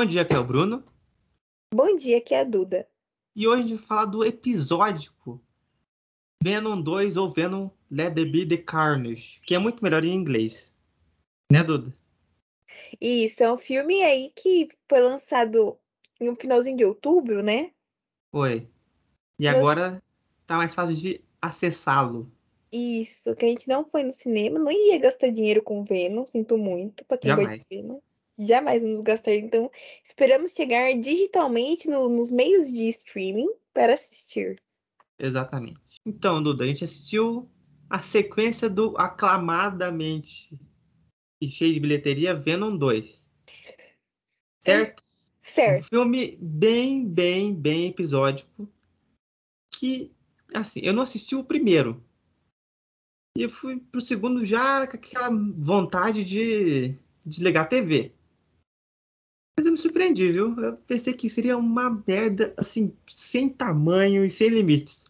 Bom dia, aqui é o Bruno. Bom dia, aqui é a Duda. E hoje a gente vai falar do episódico Venom 2 ou Venom Let There Be The Carnage, que é muito melhor em inglês. Né, Duda? Isso, é um filme aí que foi lançado no finalzinho de outubro, né? Foi. E agora tá mais fácil de acessá-lo. Isso, que a gente não foi no cinema, não ia gastar dinheiro com Venom, sinto muito, pra quem gosta Jamais. de Venom. Jamais vamos gastar, então esperamos chegar digitalmente no- nos meios de streaming para assistir. Exatamente. Então, Duda, a gente assistiu a sequência do aclamadamente e cheio de bilheteria Venom 2. Certo? Um Certo. filme bem, bem, bem episódico. Que, assim, eu não assisti o primeiro. E eu fui pro segundo já com aquela vontade de desligar a TV. Mas eu me surpreendi, viu? Eu pensei que seria uma merda, assim, sem tamanho e sem limites.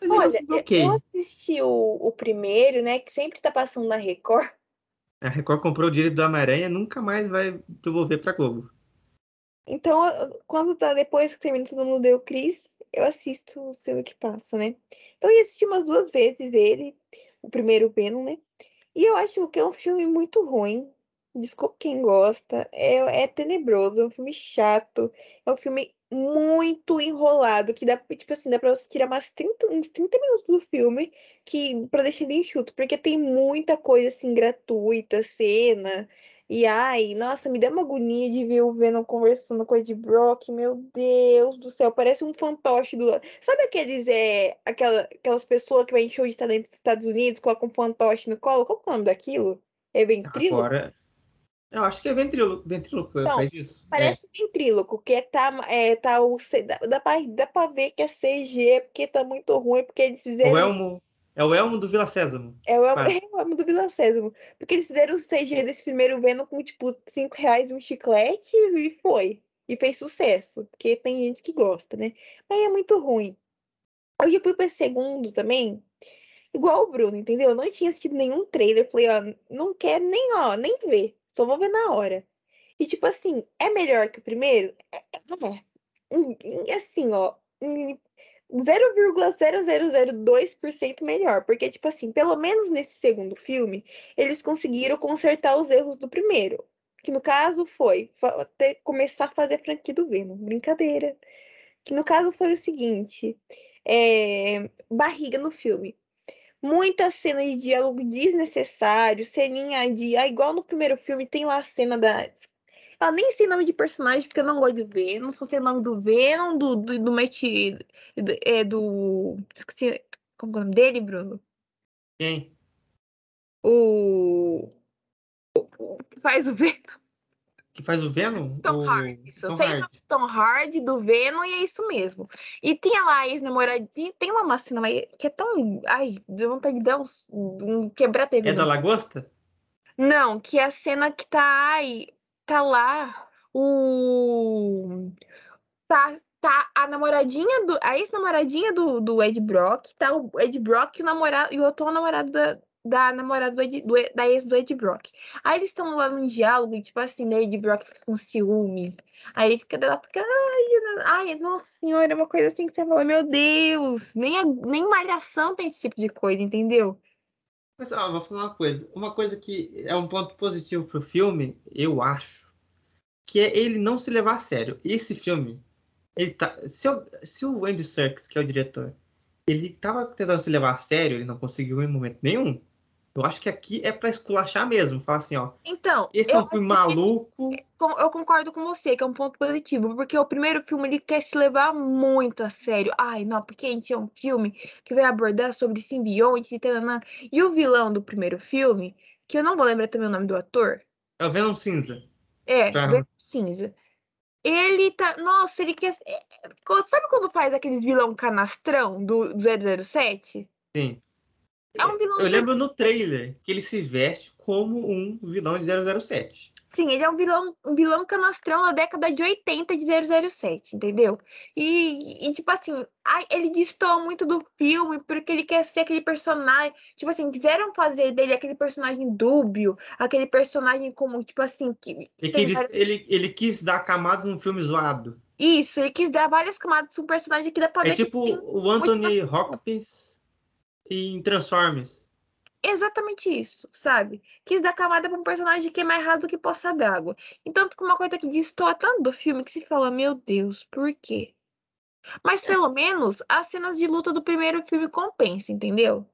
Mas Olha, filme ok. eu assisti o, o primeiro, né, que sempre tá passando na Record. A Record comprou o direito do Homem-Aranha nunca mais vai devolver pra Globo. Então, eu- quando tá depois que termina Todo Mundo Deu Cris, eu assisto o filme que passa, né? Então, eu assisti umas duas vezes ele, o primeiro Venom, né? E eu acho que é um filme muito ruim. Desculpa quem gosta. É, é tenebroso, é um filme chato. É um filme muito enrolado, que dá, tipo assim, dá pra você tirar umas 30, uns 30 minutos do filme que, pra deixar ele enxuto, porque tem muita coisa, assim, gratuita, cena. E ai, nossa, me dá uma agonia de ver o Venom conversando com o Ed Brock. Meu Deus do céu, parece um fantoche do. Sabe aqueles, é, aquela, aquelas pessoas que vai em show de talento dos Estados Unidos, colocam um fantoche no colo? Qual é o nome daquilo? É ventríloco? Agora, eu acho que é ventríloco, ventríloco Não, faz isso. É. Parece ventríloco, que é, tá, é, tá o. Dá, dá, pra, dá pra ver que é CG, porque tá muito ruim, porque eles É. O fizeram. Elmo, é o Elmo do Vila Sésamo. É o Elmo, é o Elmo do Vila Sésamo. Porque eles fizeram o CG desse primeiro Venom com, tipo, 5 reais um chiclete e foi. E fez sucesso. Porque tem gente que gosta, né? Mas é muito ruim. Eu já fui pra esse segundo também. Igual o Bruno, entendeu? Eu não tinha assistido nenhum trailer. Falei, ó, não quero nem, ó, nem ver. Só vou ver na hora. E, tipo assim, é melhor que o primeiro? É. é. Hum, Assim, ó. hum, 0,0002% melhor. Porque, tipo assim, pelo menos nesse segundo filme, eles conseguiram consertar os erros do primeiro. Que no caso foi ter- começar a fazer a franquia do Venom. Brincadeira. Que no caso foi o seguinte: é, barriga no filme. Muita cena de diálogo desnecessário, ceninha de. Ah, igual no primeiro filme, tem lá a cena da. Eu nem sei nome de personagem, porque eu não gosto de Venom. Só sei o nome do Venom, do, do, do Matt. do- É do. Esqueci. Como é o nome dele, Bruno? Quem? O. o- o que faz o Venom. Que faz o Venom? Tom O Hardy. Isso, eu Tom sei Hardy. nome do Tom do Venom, e é isso mesmo. E tinha lá a ex-namoradinha, tem lá uma cena que é tão. Ai, deu vontade de dar uns, um quebrar TV. É da Lagosta? Não, que é a cena que tá. Ai, tá lá o. Tá, tá a namoradinha do. A ex-namoradinha do, do Ed Brock, tá o Ed Brock e o namorado. E o atual namorado da, da namorada do Ed- do da ex do Ed Brock. Aí eles estão lá num diálogo, e, tipo assim, né, Ed Brock fica com ciúmes. Aí fica dela, fica, ai, ai, nossa senhora, é uma coisa assim que você fala, meu Deus, nem, a, nem malhação tem esse tipo de coisa, entendeu? Ó, vou falar uma coisa. Uma coisa que é um ponto positivo pro filme, eu acho, que é ele não se levar a sério. Esse filme, ele tá. Se, eu- se o Andy Serkis, que é o diretor, ele tava tentando se levar a sério, ele não conseguiu em momento nenhum. Eu acho que aqui é pra esculachar mesmo. Falar assim, ó. Então, Esse é um filme que maluco. eu concordo com você, que é um ponto positivo, porque o primeiro filme ele quer se levar muito a sério. Ai, não, porque a gente é um filme que vai abordar sobre simbiontes e tal. E o vilão do primeiro filme, que eu não vou lembrar também o nome do ator, É o Venom Cinza. é, Tá. Venom Cinza. Ele tá. Nossa, ele quer. é, é, Sabe quando faz aqueles vilão canastrão do 007? Sim. É um vilão Eu lembro no trailer que ele se veste como um vilão de 007. Sim, ele é um vilão, um vilão canastrão da década de 80 de 007, entendeu? E, e tipo assim, ele destoa muito do filme porque ele quer ser aquele personagem. Tipo assim, quiseram fazer dele aquele personagem dúbio, aquele personagem como, tipo assim. Que, que ele, várias... ele, ele quis dar camadas num filme zoado. Isso, ele quis dar várias camadas um personagem que dá pra é ver. É tipo o Anthony Hopkins em Transformers exatamente isso, sabe? Quis dar camada pra um personagem que é mais raso do que poça d'água. Então fica uma coisa que destoa tanto do filme que se fala, meu Deus, por quê? Mas pelo menos as cenas de luta do primeiro filme compensam, entendeu?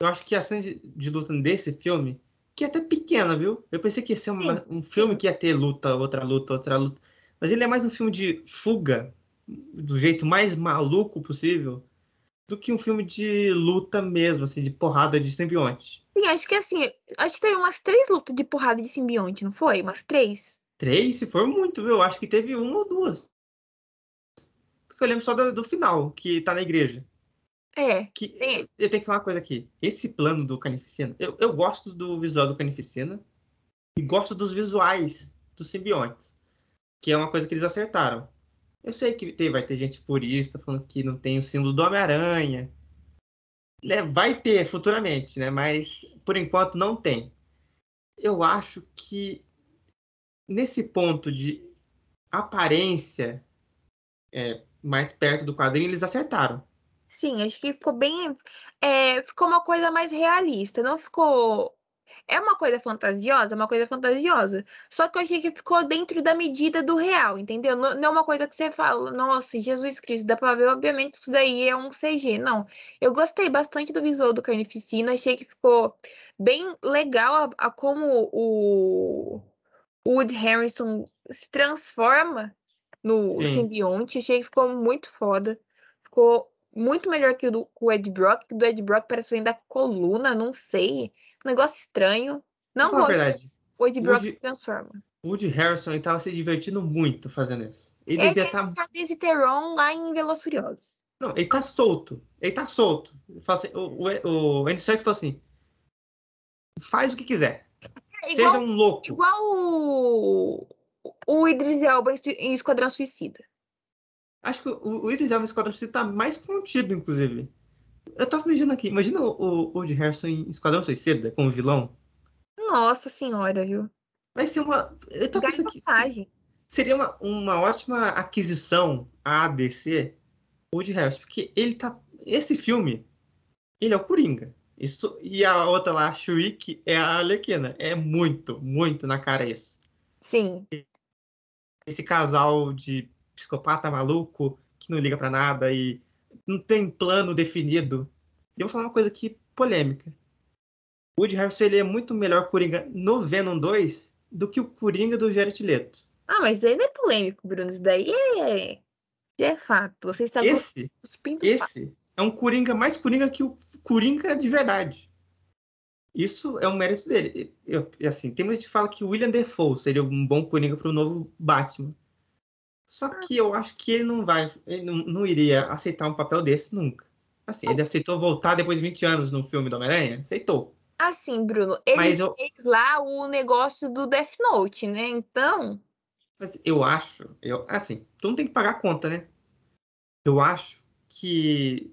Eu acho que a cena de, de, luta desse filme, que é até pequena, viu? Eu pensei que ia ser uma, um filme sim. que ia ter luta, outra luta, outra luta. Mas ele é mais um filme de fuga, do jeito mais maluco possível do que um filme de luta mesmo, assim, de porrada de simbionte. Sim, acho que assim, acho que teve umas três lutas de porrada de simbionte, não foi? Umas três? Três? Se for muito, viu? Acho que teve uma ou duas. Porque eu lembro só do, do final, que tá na igreja. É. Que, é. Eu tenho que falar uma coisa aqui. Esse plano do Canificina, eu, eu gosto do visual do Canificina e gosto dos visuais dos simbiontes. Que é uma coisa que eles acertaram. Eu sei que tem, vai ter gente purista falando que não tem o símbolo do Homem-Aranha. Né? Vai ter futuramente, né? Mas por enquanto não tem. Eu acho que nesse ponto de aparência é, mais perto do quadrinho, eles acertaram. Sim, acho que ficou bem. É, ficou uma coisa mais realista. Não ficou é uma coisa fantasiosa, é uma coisa fantasiosa. Só que eu achei que ficou dentro da medida do real, entendeu? Não, não é uma coisa que você fala, nossa, Jesus Cristo, dá pra ver, obviamente, isso daí é um CG. Não. Eu gostei bastante do visual do Carnificina, achei que ficou bem legal a, a como o, o Wood Harrison se transforma no Sim. simbionte. Achei que ficou muito foda. Ficou muito melhor que o do o Ed Brock, que do Ed Brock parece vem da coluna, não sei negócio estranho. Não gosto. Verdade. O Ed Brock se transforma. O Woody Harrison estava se divertindo muito fazendo isso. Ele é devia estar. Tá... Teron lá em Veloz Furiosos. Não, ele tá solto. Ele tá solto. Assim, o, o, o Andy Serkis tá assim. Faz o que quiser. É igual, Seja um louco. Igual o, o Idris Elba em Esquadrão Suicida. Acho que o, o Idris Elba em Esquadrão Suicida tá mais contido, inclusive. Eu tava imaginando aqui, imagina o, Woody Harrison em Esquadrão Suicida como vilão. Nossa senhora, viu? Vai ser uma. Eu tava pensando aqui. Seria uma, uma ótima aquisição a ABC, Woody Harrison, porque ele tá. Esse filme, ele é o Coringa. Isso, e a outra lá, a Shriek, é a Alequina. É muito, muito na cara isso. Sim. Esse casal de psicopata maluco que não liga para nada e não tem plano definido. E eu vou falar uma coisa aqui polêmica. O Woody Harrison ele é muito melhor Coringa no Venom 2 do que o Coringa do Jared Leto. Ah, mas ele é polêmico, Bruno. Isso daí é, é fato. Você está esse, esse é um Coringa mais Coringa que o Coringa de verdade. Isso é um mérito dele. Eu, assim, tem muita gente que fala que o William Defoe seria um bom Coringa para o novo Batman. Só que eu acho que ele não vai, ele não, não iria aceitar um papel desse nunca. Assim, ele aceitou voltar depois de 20 anos no filme do Homem-Aranha? Aceitou. Assim, Bruno, ele Mas eu... fez lá o negócio do Death Note, né? Então. Mas eu acho, eu, assim, tu não tem que pagar a conta, né? Eu acho que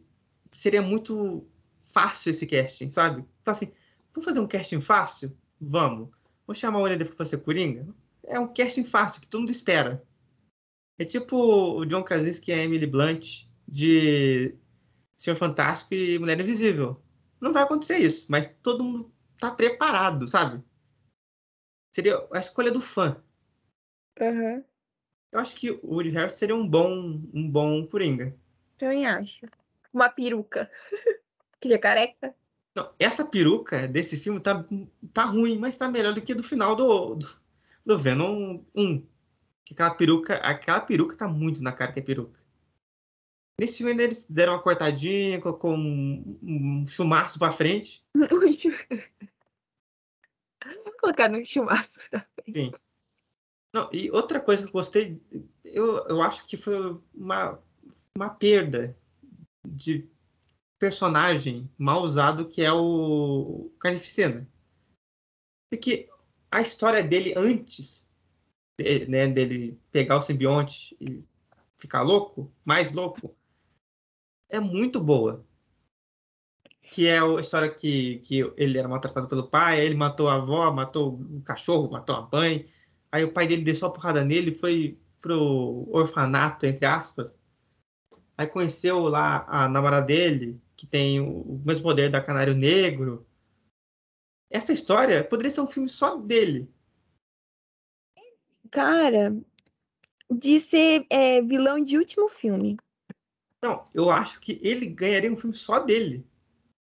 seria muito fácil esse casting, sabe? Então, assim, vamos fazer um casting fácil? Vamos. Vou chamar o William pra fazer Coringa? É um casting fácil, que todo mundo espera. É tipo o John Krasinski e a Emily Blunt de Senhor Fantástico e Mulher Invisível. Não vai acontecer isso, mas todo mundo tá preparado, sabe? Seria a escolha do fã. Uhum. Eu acho que o Woody Harrelson seria um bom, um bom Coringa. Também acho. Uma peruca. Queria careca. Não, essa peruca desse filme tá, tá ruim, mas tá melhor do que do final do, do, do Venom 1. Que aquela peruca, aquela peruca tá muito na cara que é peruca. Nesse filme ainda eles deram uma cortadinha, colocou um, um chumaço pra frente. Colocaram um chumaço pra frente. Sim. Não, e outra coisa que eu gostei, eu, eu acho que foi uma, uma perda de personagem mal usado que é o Carnificina. Porque a história dele antes né, dele pegar o simbionte e ficar louco, mais louco, é muito boa. Que é a história que, que ele era maltratado pelo pai, ele matou a avó, matou o cachorro, matou a mãe. Aí o pai dele desceu a porrada nele e foi pro orfanato, entre aspas. Aí conheceu lá a namorada dele, que tem o mesmo poder da Canário Negro. Essa história poderia ser um filme só dele. Cara, de ser é, vilão de último filme. Não, eu acho que ele ganharia um filme só dele.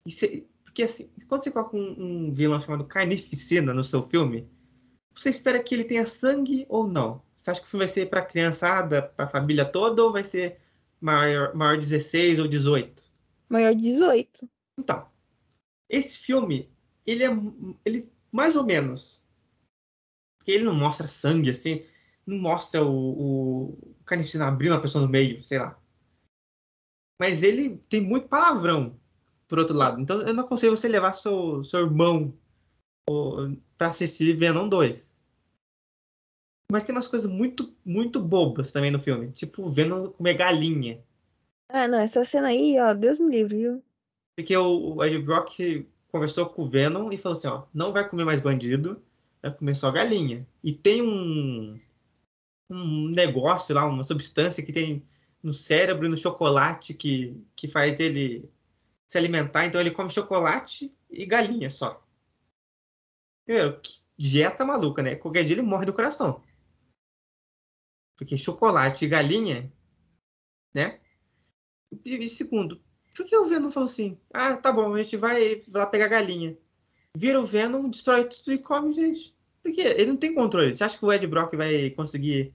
Se, porque assim, quando você coloca um, um, vilão chamado Carnificina no seu filme, você espera que ele tenha sangue ou não? Você acha que o filme vai ser para criançada, para família toda, ou vai ser maior, maior 16 ou 18? Maior 18. Então, esse filme, ele é ele mais ou menos. Porque ele não mostra sangue assim, não mostra o, o Carnificina abrindo uma pessoa no meio, sei lá. Mas ele tem muito palavrão, por outro lado. Então eu não aconselho você levar seu, seu irmão para assistir Venom 2. Mas tem umas coisas muito, muito bobas também no filme. Tipo, Venom comer galinha. Ah, não, essa cena aí, ó, Deus me livre, viu? Porque o, o Ed Brock conversou com o Venom e falou assim, ó, não vai comer mais bandido, vai comer só galinha. E tem um, um negócio lá, uma substância que tem no cérebro no chocolate que, que faz ele se alimentar. Então ele come chocolate e galinha só. Primeiro, que dieta maluca, né? Qualquer dia ele morre do coração. Porque chocolate e galinha, né? E segundo, por que o Venom falou assim? Ah, tá bom, a gente vai lá pegar galinha. Vira o Venom, destrói tudo e come, gente. Porque ele não tem controle. Você acha que o Ed Brock vai conseguir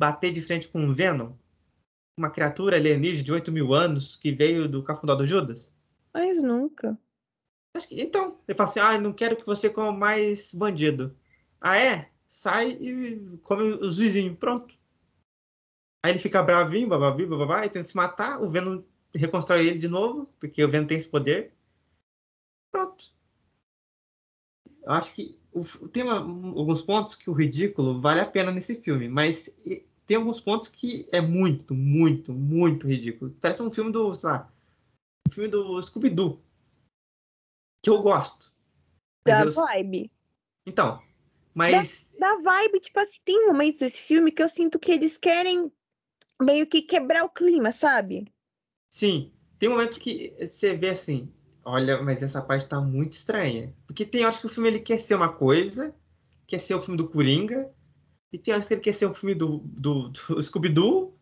bater de frente com o Venom? Uma criatura alienígena de 8 mil anos que veio do cafundó do Judas? Mas nunca. Que, então, ele fala assim: ah, não quero que você coma mais bandido. Ah, é? Sai e come os vizinhos. Pronto. Aí ele fica bravinho, bababi, bababá, e tenta se matar. O Venom reconstrói ele de novo, porque o Venom tem esse poder. Pronto. Eu acho que o, tem uma, alguns pontos que o ridículo vale a pena nesse filme, mas tem alguns pontos que é muito, muito, muito ridículo. Parece um filme do, sei lá, um filme do Scooby-Doo. Que eu gosto. Da eu... vibe. Então, mas. Da, da, vibe, tipo assim, tem momentos desse filme que eu sinto que eles querem meio que quebrar o clima, sabe? Sim. Tem momentos que você vê assim, olha, mas essa parte tá muito estranha. Porque tem horas que o filme ele quer ser uma coisa, quer ser o filme do Coringa, e tem horas que ele quer ser o filme do, do, do Scooby-Doo,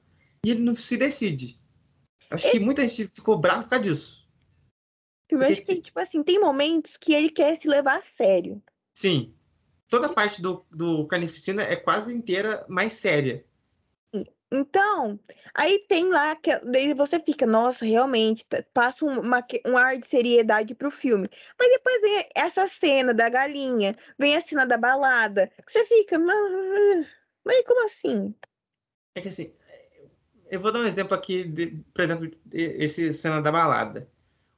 e ele não se decide. Acho que muita gente ficou brava por causa disso. Eu acho que, tipo assim, tem momentos que ele quer se levar a sério. Sim. Toda a parte do, do Carnificina é quase inteira mais séria. Então, aí tem lá, que, daí você fica, nossa, realmente, passa uma, um ar de seriedade pro filme. Mas depois vem essa cena da galinha, vem a cena da balada, que você fica, mas, mas como assim? É que assim, eu vou dar um exemplo aqui, de, por exemplo, esse cena da balada.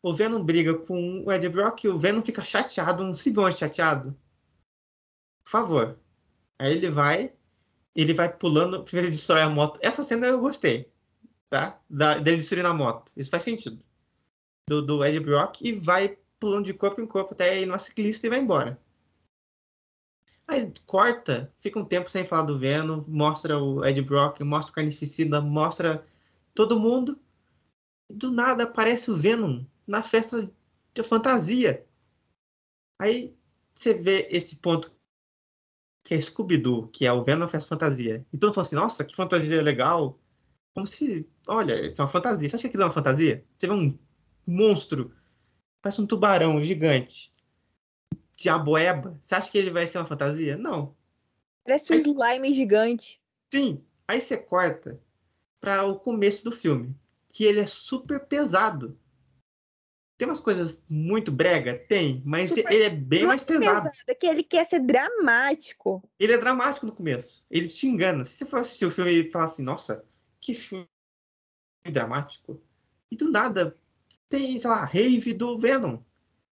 O Venom briga com o Ed Brock e o Venom fica chateado, um simbionte chateado. Por favor. Aí ele vai, ele vai pulando, primeiro ele destrói a moto. Essa cena eu gostei, tá? Da, dele destruindo a moto. Isso faz sentido. Do, do Ed Brock e vai pulando de corpo em corpo até ir numa ciclista e vai embora. Aí corta, fica um tempo sem falar do Venom, mostra o Ed Brock, mostra o Carnificina, mostra todo mundo. Do nada aparece o Venom na festa de fantasia. Aí você vê esse ponto que é Scooby-Doo, que é o Venom festa fantasia. E todo mundo fala assim, nossa, que fantasia legal. Como se, olha, isso é uma fantasia. Você acha que aquilo é uma fantasia? Você vê um monstro, parece um tubarão gigante diaboeba, você acha que ele vai ser uma fantasia? Não. Parece um Aí, slime gigante. Sim. Aí você corta para o começo do filme, que ele é super pesado. Tem umas coisas muito brega? Tem, mas super, ele é bem mais pesado. pesado. É que ele quer ser dramático. Ele é dramático no começo. Ele te engana. Se você for assistir o filme e falar assim, nossa, que filme dramático. E do nada, tem, sei lá, rave do Venom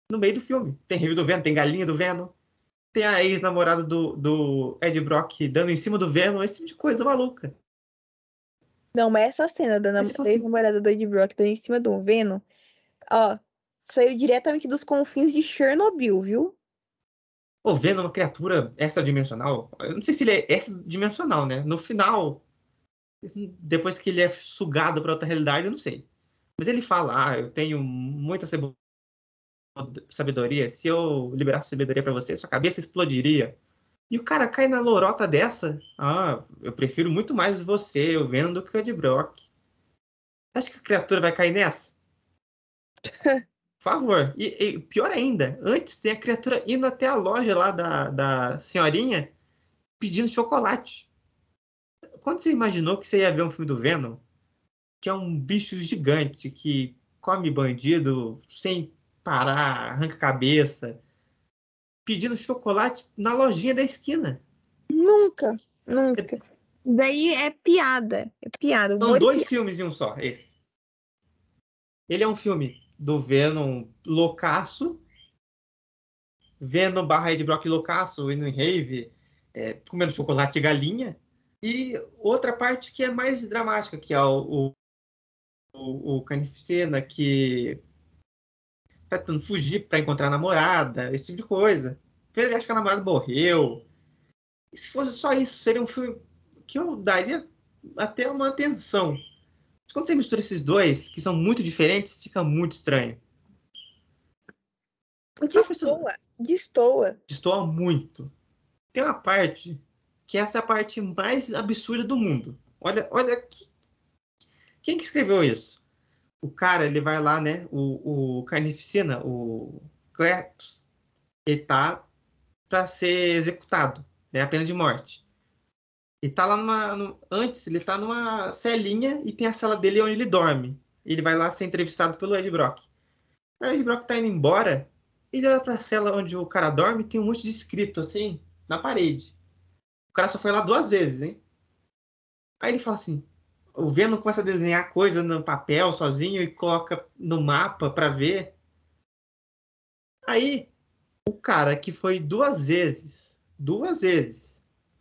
no meio do filme. Tem rave do Venom, tem galinha do Venom. tem a ex-namorada do, do Ed Brock dando em cima do Venom, esse tipo de coisa maluca. Não, mas essa cena da tipo da assim- ex-namorada do Ed Brock dando em cima do Venom, ó, saiu diretamente dos confins de Chernobyl, viu? O Venom é uma criatura extradimensional. Eu não sei se ele é extradimensional, né? No final, depois que ele é sugado para outra realidade, eu não sei. Mas ele fala: Ah, eu tenho muita sabedoria. Se eu liberasse sabedoria para você, sua cabeça explodiria. E o cara cai na lorota dessa. Ah, eu prefiro muito mais você, o Venom, do que o Ed Brock. Acho que a criatura vai cair nessa? Favor. E, e pior ainda, antes tem a criatura indo até a loja lá da, da senhorinha pedindo chocolate. Quando você imaginou que você ia ver um filme do Venom, que é um bicho gigante que come bandido sem parar, arranca cabeça, pedindo chocolate na lojinha da esquina? Nunca, nunca. Daí é piada, é piada. São e dois filmes em um só, esse. Ele é um filme do Venom loucaço, Venom barra Ed Brock loucaço, indo em rave, é, comendo chocolate de galinha, e outra parte que é mais dramática, que é o, o, o, Carnificina, que tá tentando fugir para encontrar a namorada, esse tipo de coisa. Ele acha que a namorada morreu. E se fosse só isso, seria um filme que eu daria até uma atenção. Mas quando você mistura esses dois, que são muito diferentes, fica muito estranho. Destoa, destoa. Destoa muito. Tem uma parte que essa é a parte mais absurda do mundo. Olha, olha que... quem que escreveu isso? O cara, ele vai lá, né? O, o Carnificina, o Cletus, ele tá para ser executado, né? A pena de morte. Ele tá lá numa. no- antes, ele tá numa celinha e tem a cela dele onde ele dorme. Ele vai lá ser entrevistado pelo Ed Brock. O Ed Brock tá indo embora. Ele olha pra cela onde o cara dorme tem um monte de escrito assim, na parede. O cara só foi lá duas vezes, hein? Aí ele fala assim: o Venom começa a desenhar coisa no papel sozinho e coloca no mapa pra ver. Aí o cara que foi duas vezes, duas vezes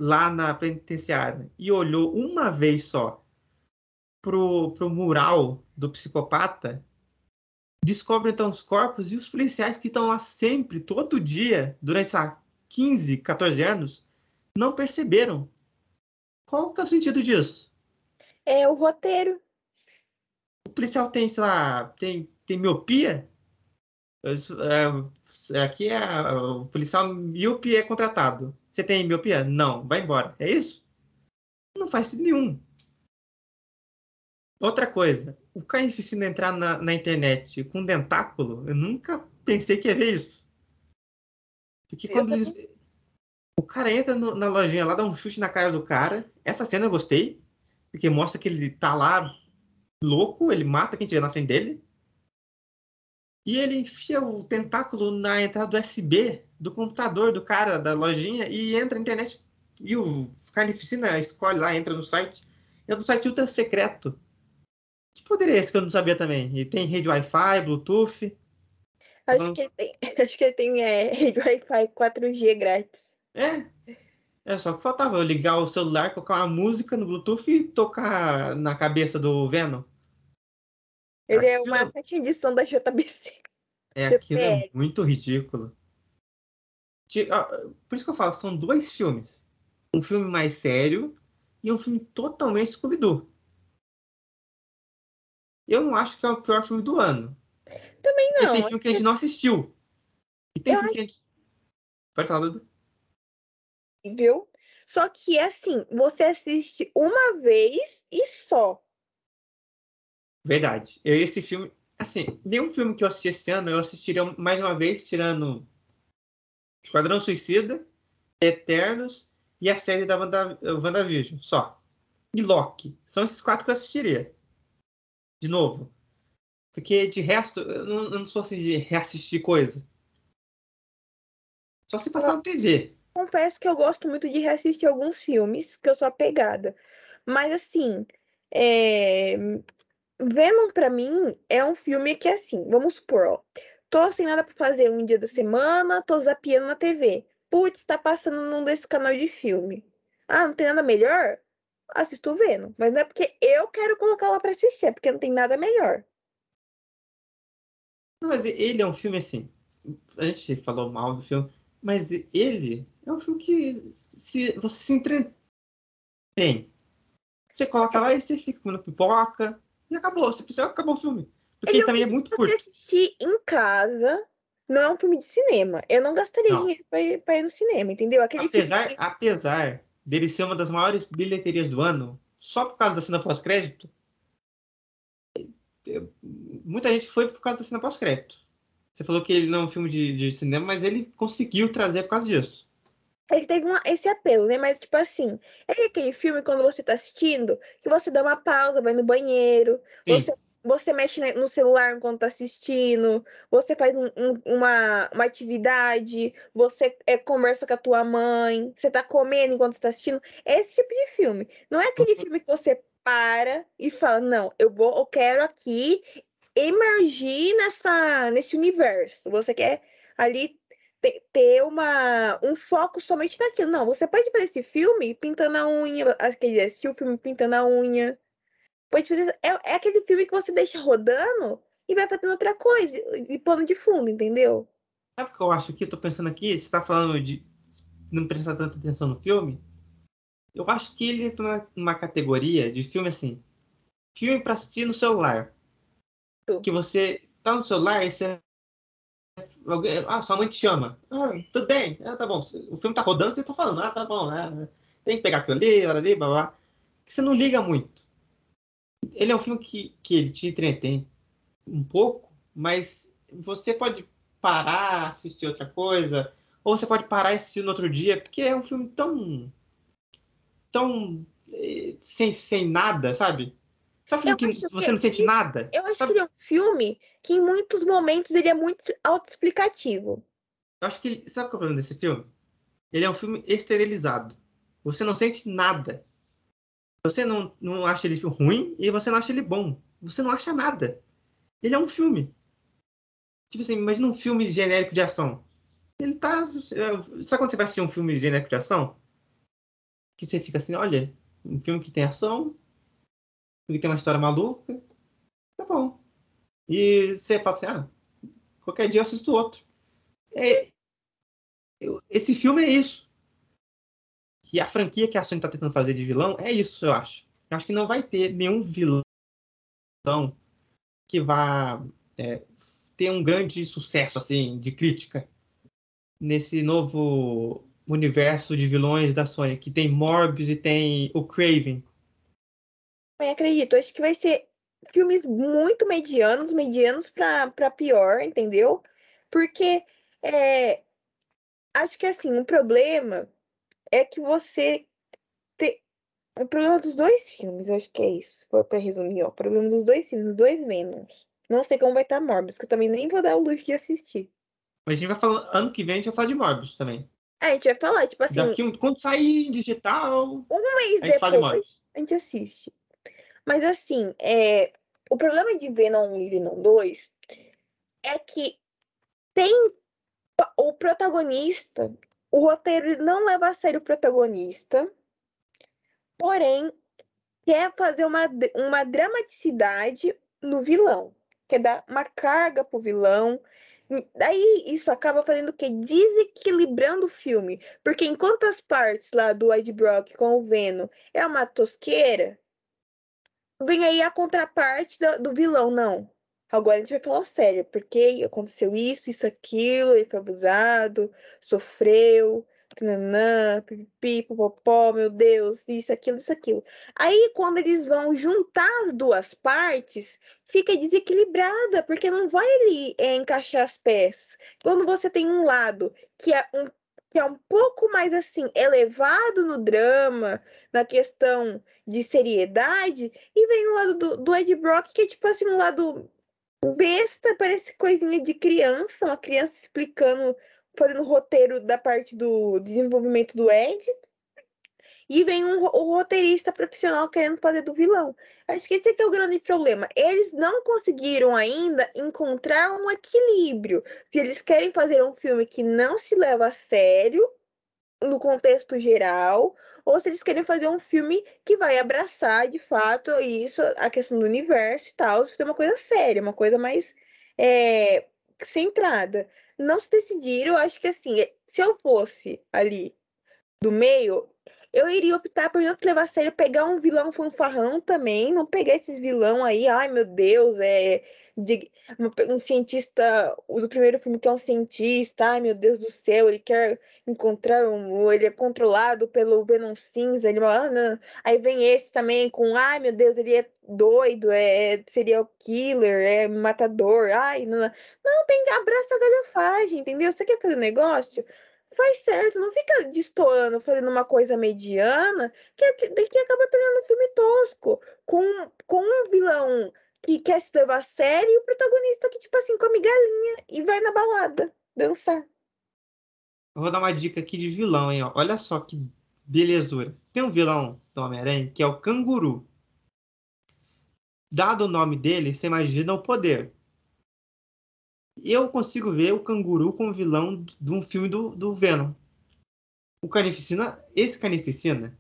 lá na penitenciária e olhou uma vez só pro, pro mural do psicopata, descobre então os corpos e os policiais que estão lá sempre, todo dia, durante lá, 15, 14 anos, não perceberam. Qual que é o sentido disso? É o roteiro. O policial tem, sei lá, tem, tem miopia? Isso, é, aqui é o policial míope é contratado. Você tem miopia? Não, vai embora. É isso? Não faz sentido nenhum. Outra coisa, o carnificina entrar na, na internet com um dentáculo, eu nunca pensei que ia ver isso. Porque quando eles- o cara entra no- na lojinha lá, dá um chute na cara do cara. Essa cena eu gostei, porque mostra que ele tá lá louco, ele mata quem estiver na frente dele. E ele enfia o tentáculo na entrada do USB do computador do cara da lojinha e entra na internet. E o Carnificina escolhe lá, entra no site. Entra no site ultra secreto. Que poder é esse que eu não sabia também? E tem rede Wi-Fi, Bluetooth. Acho que ele tem, acho que ele tem é, rede Wi-Fi 4G grátis. É. É só que faltava eu ligar o celular, colocar uma música no Bluetooth e tocar na cabeça do Venom. Ele é Aquilo- uma caixinha de som da JBC. É, aquilo é muito ridículo. Por isso que eu falo, são dois filmes. Um filme mais sério e um filme totalmente Scooby-Doo. Eu não acho que é o pior filme do ano. Também não. tem filme que a gente não assistiu. E tem Eu filme que a gente... Pode falar, Dudu? viu? Só que assim, você assiste uma vez e só. Verdade. Eu esse filme... Assim, nenhum filme que eu assisti esse ano eu assistiria mais uma vez, tirando Esquadrão Suicida, Eternos e a série da Wanda, WandaVision, só. E Loki. São esses quatro que eu assistiria. De novo. Porque de resto, eu não, eu não sou assim de reassistir coisa. Só se passar na TV. Confesso que eu gosto muito de reassistir alguns filmes, que eu sou apegada. Mas assim, é... Venom pra mim é um filme que assim, vamos supor, ó, tô sem nada pra fazer um dia da semana, tô zapeando na TV. putz, tá passando num desse canal de filme. Ah, não tem nada melhor? Assisto vendo. Mas não é porque eu quero colocar lá pra assistir, é porque não tem nada melhor. Mas ele é um filme assim. A gente falou mal do filme, mas ele é um filme que se você se entretém. Você coloca lá e você fica comendo pipoca e acabou. Você acabou o filme. Porque ele, também é muito curto. Você assistir em casa, não é um filme de cinema. Eu não gastaria não. dinheiro pra ir, pra ir, no cinema, entendeu? Aquele apesar, filme... apesar dele ser uma das maiores bilheterias do ano, só por causa da cena pós-crédito, muita gente foi por causa da cena pós-crédito. Você falou que ele não é um filme de, de, cinema, mas ele conseguiu trazer por causa disso. Ele teve uma, esse apelo, né? Mas, tipo assim, é aquele filme quando você tá assistindo, que você dá uma pausa, vai no banheiro, você, você mexe no celular enquanto tá assistindo, você faz um, um, uma, uma atividade, você é, conversa com a tua mãe, você tá comendo enquanto você tá assistindo. É esse tipo de filme. Não é aquele uhum. filme que você para e fala, não, eu vou, eu quero aqui emergir nessa, nesse universo. Você quer ali ter uma, um foco somente naquilo. Não, você pode fazer esse filme pintando a unha, aquele assistir o filme pintando a unha. Pode fazer, é, é aquele filme que você deixa rodando e vai fazendo outra coisa, de plano de fundo, entendeu? Sabe o que eu acho aqui? Eu tô pensando aqui, você tá falando de não prestar tanta atenção no filme. Eu acho que ele entra numa categoria de filme assim. Filme para assistir no celular. Que você tá no celular e você. Ah, sua mãe te chama. Ah, tudo bem. Ah, tá bom. O filme tá rodando, você tá falando. Ah, tá bom, né? Tem que pegar aquilo ali, hora ali, blá blá. Que você não liga muito. Ele é um filme que, que ele te entretém um pouco, mas você pode parar, assistir outra coisa, ou você pode parar e assistir no outro dia, porque é um filme tão tão eh, sem, sem nada, sabe? Sabe filme que você que, não sente nada? Eu acho sabe? que ele é um filme que em muitos momentos ele é muito autoexplicativo. Eu acho que. Sabe qual é o problema desse filme? Ele é um filme esterilizado. Você não sente nada. Você não, não acha ele ruim e você não acha ele bom. Você não acha nada. Ele é um filme. Tipo assim, imagina um filme genérico de ação. Ele tá. Sabe quando você vai assistir um filme genérico de ação? que você fica assim, olha, um filme que tem ação, que tem uma história maluca, tá bom. E você fala assim, ah, qualquer dia eu assisto outro. É, eu, esse filme é isso. E a franquia que a Sony tá tentando fazer de vilão é isso, eu acho. Eu acho que não vai ter nenhum vilão que vá é, ter um grande sucesso, assim, de crítica nesse novo universo de vilões da Sony, que tem Morbius e tem o Craven. Eu acredito, acho que vai ser filmes muito medianos, medianos para pior, entendeu? Porque é, acho que assim, o problema é que você te... o problema dos dois filmes, eu acho que é isso, para resumir, ó, o problema dos dois filmes, dos dois Venoms. Não sei como vai estar Morbius, que eu também nem vou dar o luxo de assistir. Mas a gente vai falar, ano que vem a gente vai falar de Morbius também. É, a gente vai falar, tipo assim. Daqui, quando sair digital. Um mês depois, a gente assiste. Mas assim, é, o problema de Venom 1 e Venom 2 é que tem o protagonista, o roteiro não leva a sério o protagonista, porém quer fazer uma, uma dramaticidade no vilão, quer dar uma carga pro vilão, Daí isso acaba fazendo o quê? Desequilibrando o filme. Porque enquanto as partes lá do Ed Brock com o Venom é uma tosqueira, vem aí a contraparte do, do vilão, não. Agora a gente vai falar sério, porque aconteceu isso, isso, aquilo, ele foi abusado, sofreu, nanã, pipi, popopó, meu Deus, isso, aquilo, isso, aquilo. Aí, quando eles vão juntar as duas partes, fica desequilibrada, porque não vai ali é, encaixar as peças. Quando você tem um lado que é um, que é um pouco mais assim, elevado no drama, na questão de seriedade, e vem o lado do, do Ed Brock, que é tipo assim, um lado besta, parece coisinha de criança, uma criança explicando fazendo roteiro da parte do desenvolvimento do Ed. E vem um, um roteirista profissional querendo fazer do vilão. Acho que esse aqui é o grande problema. Eles não conseguiram ainda encontrar um equilíbrio. Se eles querem fazer um filme que não se leva a sério, no contexto geral, ou se eles querem fazer um filme que vai abraçar de fato isso, a questão do universo e tal, se uma coisa séria, uma coisa mais é, centrada. Não se decidiram, eu acho que assim, se eu fosse ali do meio, eu iria optar por não levar a sério, pegar um vilão fanfarrão também, não pegar esses vilão aí, ai meu Deus, é de, um cientista, o primeiro filme que é um cientista, ai meu Deus do céu, ele quer encontrar um, ele é controlado pelo Venom cinza, ele, ah, não. aí vem esse também com, ai meu Deus, ele é doido, é serial killer, é matador, ai, não, não tem abraça a galhofagem, entendeu? Você quer fazer um negócio? Faz certo, não fica destoando, fazendo uma coisa mediana, que, que, que acaba tornando um filme tosco, com, com um vilão que quer se levar a sério e o protagonista que, tipo assim, come galinha e vai na balada dançar. Eu vou dar uma dica aqui de vilão, hein? Olha só que belezura. Tem um vilão do Homem-Aranha que é o Canguru. Dado o nome dele, você imagina o poder eu consigo ver o canguru como vilão de um filme do, do Venom. O Carnificina, esse Carnificina,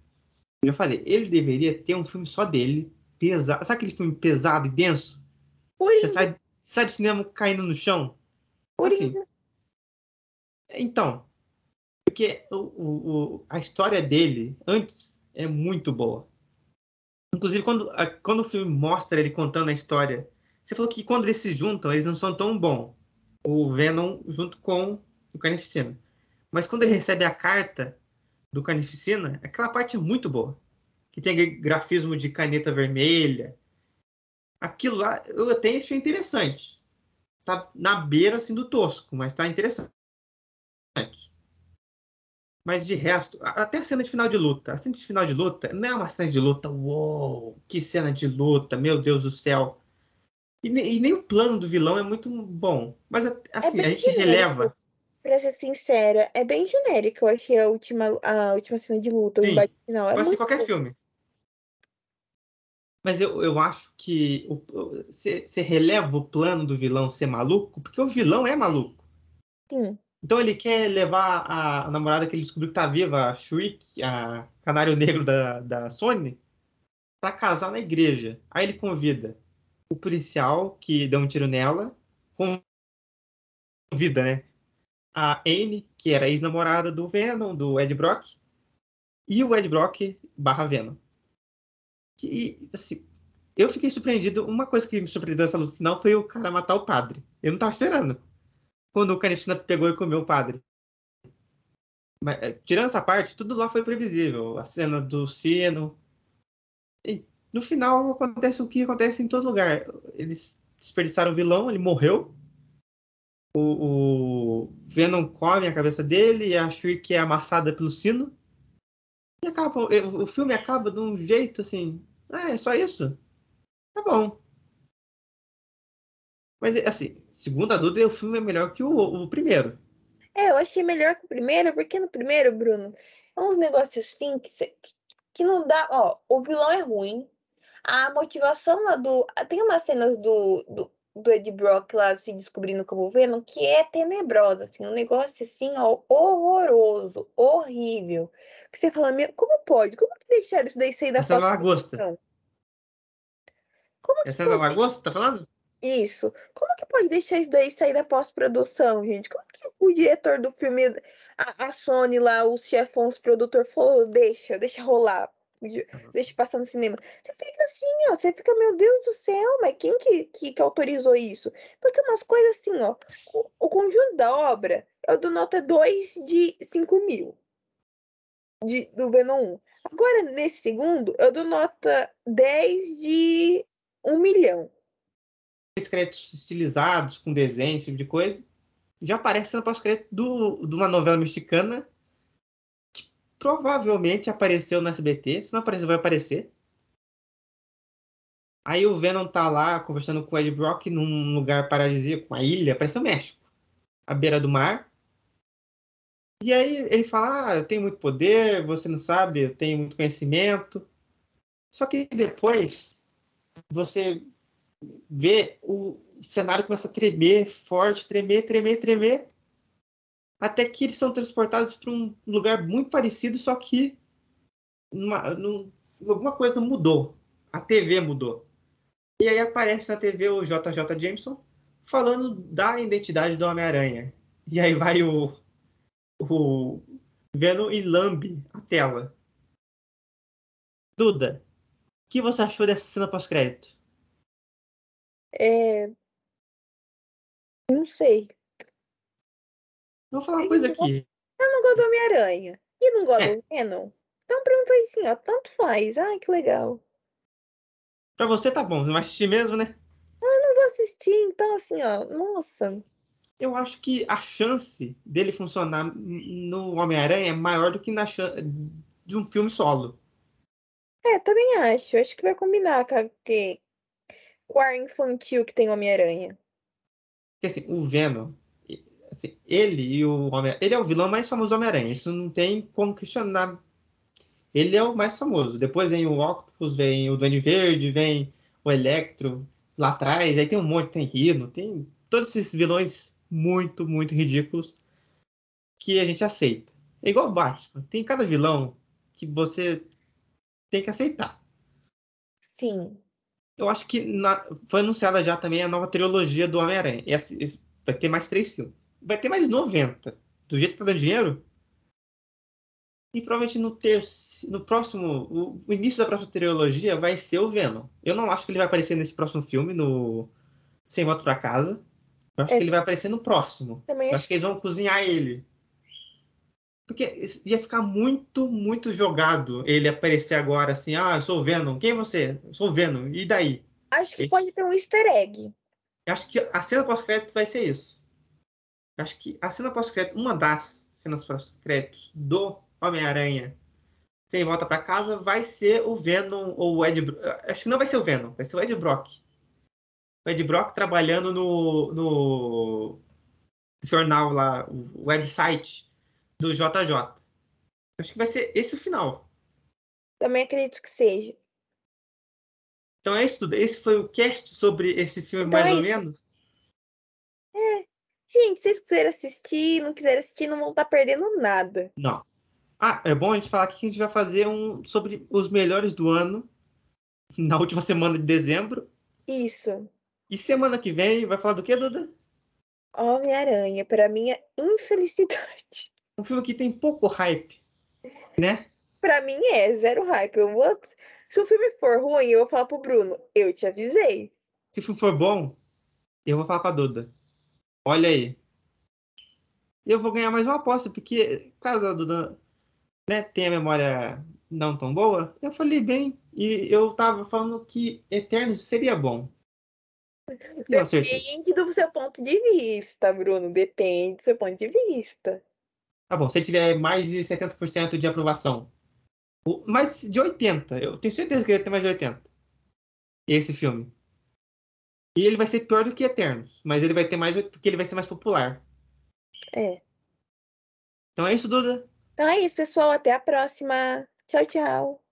eu falei, ele deveria ter um filme só dele, pesado. Sabe aquele filme pesado e denso? Você sai, sai do cinema caindo no chão? Assim. Então, porque o, o, a história dele antes é muito boa. Inclusive, quando, quando o filme mostra ele contando a história, você falou que quando eles se juntam, eles não são tão bons o Venom junto com o Carnificina. Mas quando ele recebe a carta do Carnificina, aquela parte é muito boa. Que tem grafismo de caneta vermelha. Aquilo lá eu até achei interessante. Tá na beira assim do tosco, mas tá interessante. Mas de resto, até a cena de final de luta. A cena de final de luta não é uma cena de luta, uou, que cena de luta, meu Deus do céu. E, e, nem o plano do vilão é muito bom. Mas, assim, é a gente genérico. releva. Pra ser sincera, é bem genérico. Eu achei a última, a última cena de luta, Sim, o final. É pode ser qualquer bom. filme. Mas eu, eu acho que você releva o plano do vilão ser maluco, porque o vilão é maluco. Sim. Então ele quer levar a, a namorada que ele descobriu que tá viva, a Shriek, a canário negro da, da Sony, para casar na igreja. Aí ele convida o policial que deu um tiro nela convida, né? A Anne, que era ex-namorada do Venom, do Ed Brock, e o Ed Brock barra Venom. Que, assim, eu fiquei surpreendido. Uma coisa que me surpreendeu nessa luta final foi o cara matar o padre. Eu não tava esperando. Quando o Carnificina pegou e comeu o padre. Mas, eh, tirando essa parte, tudo lá foi previsível. A cena do sino. E no final acontece o que acontece em todo lugar. Eles desperdiçaram o vilão, ele morreu. O, o Venom come a cabeça dele e a Shriek é amassada pelo sino. E acaba, o filme acaba de um jeito assim. Ah, é só isso? Tá bom. Mas, assim, segundo a dúvida, o filme é melhor que o, o primeiro. É, eu achei melhor que o primeiro, porque no primeiro, Bruno, é uns negócios assim que, que não dá. Ó, o vilão é ruim, a motivação lá do. Tem umas cenas do, do, do Ed Brock lá se descobrindo como Venom que é tenebrosa, assim, um negócio assim, ó, horroroso, horrível. Que você fala, meu, como pode? Como que deixaram isso daí sair da Essa é lagosta. Como Essa é lagosta, tá falando? Isso. Como que pode deixar isso daí sair da pós-produção, gente? Como que o diretor do filme, a, a Sony lá, os chefões, produtor, falou, deixa, deixa rolar deixa passar no cinema. Você fica assim, ó, você fica, meu Deus do céu, mas quem que, que, que autorizou isso? Porque umas coisas assim, ó, o, o, conjunto da obra, eu dou nota 2 de 5 mil de, do Venom 1. Agora, nesse segundo, eu dou nota 10 de 1 milhão. Créditos estilizados, com desenho, esse tipo de coisa, já aparece no pós-crédito de uma novela mexicana provavelmente apareceu no SBT. Se não apareceu, vai aparecer. Aí o Venom tá lá conversando com o Ed Brock num lugar paradisíaco, uma ilha, parece o México, à beira do mar. E aí ele fala: Ah, eu tenho muito poder, você não sabe, eu tenho muito conhecimento. Só que depois você vê o cenário começa a tremer forte, tremer, tremer, tremer. Até que eles são transportados para um lugar muito parecido, só que num, alguma coisa mudou. A TV mudou. E aí aparece na TV o JJ Jameson falando da identidade do Homem-Aranha. E aí vai o, o Venom e lambe a tela. Duda, o que você achou dessa cena pós-crédito? É... Não sei. Vou falar uma coisa aqui. Eu não gosto do Homem-Aranha. E não gosto é. do Venom. Então pergunta assim, ó, tanto faz. Ai, que legal. Pra você tá bom, você vai assistir mesmo, né? Eu não vou assistir, então assim, ó, nossa. Eu acho que a chance dele funcionar no Homem-Aranha é maior do que na chance de um filme solo. É, também acho. Acho que vai combinar com, a, com o ar infantil que tem o Homem-Aranha. Porque assim, o Venom, assim, ele e o Homem ele é o vilão mais famoso do Homem-Aranha. Isso não tem como questionar. Ele é o mais famoso. Depois vem o Octopus, vem o Duende Verde, vem o Electro lá atrás. Aí tem um monte, tem Rino, tem todos esses vilões muito, muito ridículos que a gente aceita. É igual o Batman. Tem cada vilão que você tem que aceitar. Sim. Eu acho que na, foi anunciada já também a nova trilogia do Homem-Aranha. Vai ter mais três filmes. Vai ter mais 90. Do jeito que tá dando dinheiro. E provavelmente no, terceiro, no próximo. O, o, início da próxima trilogia vai ser o Venom. Eu não acho que ele vai aparecer nesse próximo filme, no Sem Volta para Casa. Eu acho é. que ele vai aparecer no próximo. Também eu acho que eles vão cozinhar ele. Porque ia ficar muito, muito jogado ele aparecer agora assim, ah, eu sou o Venom. Quem é você? Eu sou o Venom. E daí? Acho que Esse... pode ter um easter egg. Eu acho que a cena pós-crédito vai ser isso. Acho que a cena pós-crédito, uma das cenas pós-créditos do Homem-Aranha sem volta para casa vai ser o Venom ou o Ed. Acho que não vai ser o Venom, vai ser o Ed Brock. O Ed Brock trabalhando no, no jornal lá, o website do JJ. Acho que vai ser esse o final. Também acredito que seja. Então é isso tudo. Esse foi o cast sobre esse filme, então mais é ou menos. É. Gente, se vocês quiserem assistir, não quiserem assistir, não vão estar tá perdendo nada. Não. Ah, é bom a gente falar que a gente vai fazer um sobre os melhores do ano na última semana de dezembro. Isso. E semana que vem vai falar do que, Duda? Homem-Aranha, para minha infelicidade. Um filme que tem pouco hype, né? Para mim é zero hype. Eu vou... Se o filme for ruim, eu vou falar pro Bruno, eu te avisei. Se o filme for bom, eu vou falar pra Duda. Olha aí. Eu vou ganhar mais uma aposta, porque caso a Duda né, tem a memória não tão boa, eu falei bem e eu tava falando que Eternos seria bom. Depende do seu ponto de vista, Bruno. Depende do seu ponto de vista. Tá bom, se tiver mais de 70% de aprovação. Mais de 80%. Eu tenho certeza que ele tem mais de 80%. Esse filme. E ele vai ser pior do que Eternos. Mas ele vai ter mais. Porque ele vai ser mais popular. É. Então é isso, Duda. Então é isso, pessoal. Até a próxima. Tchau, tchau.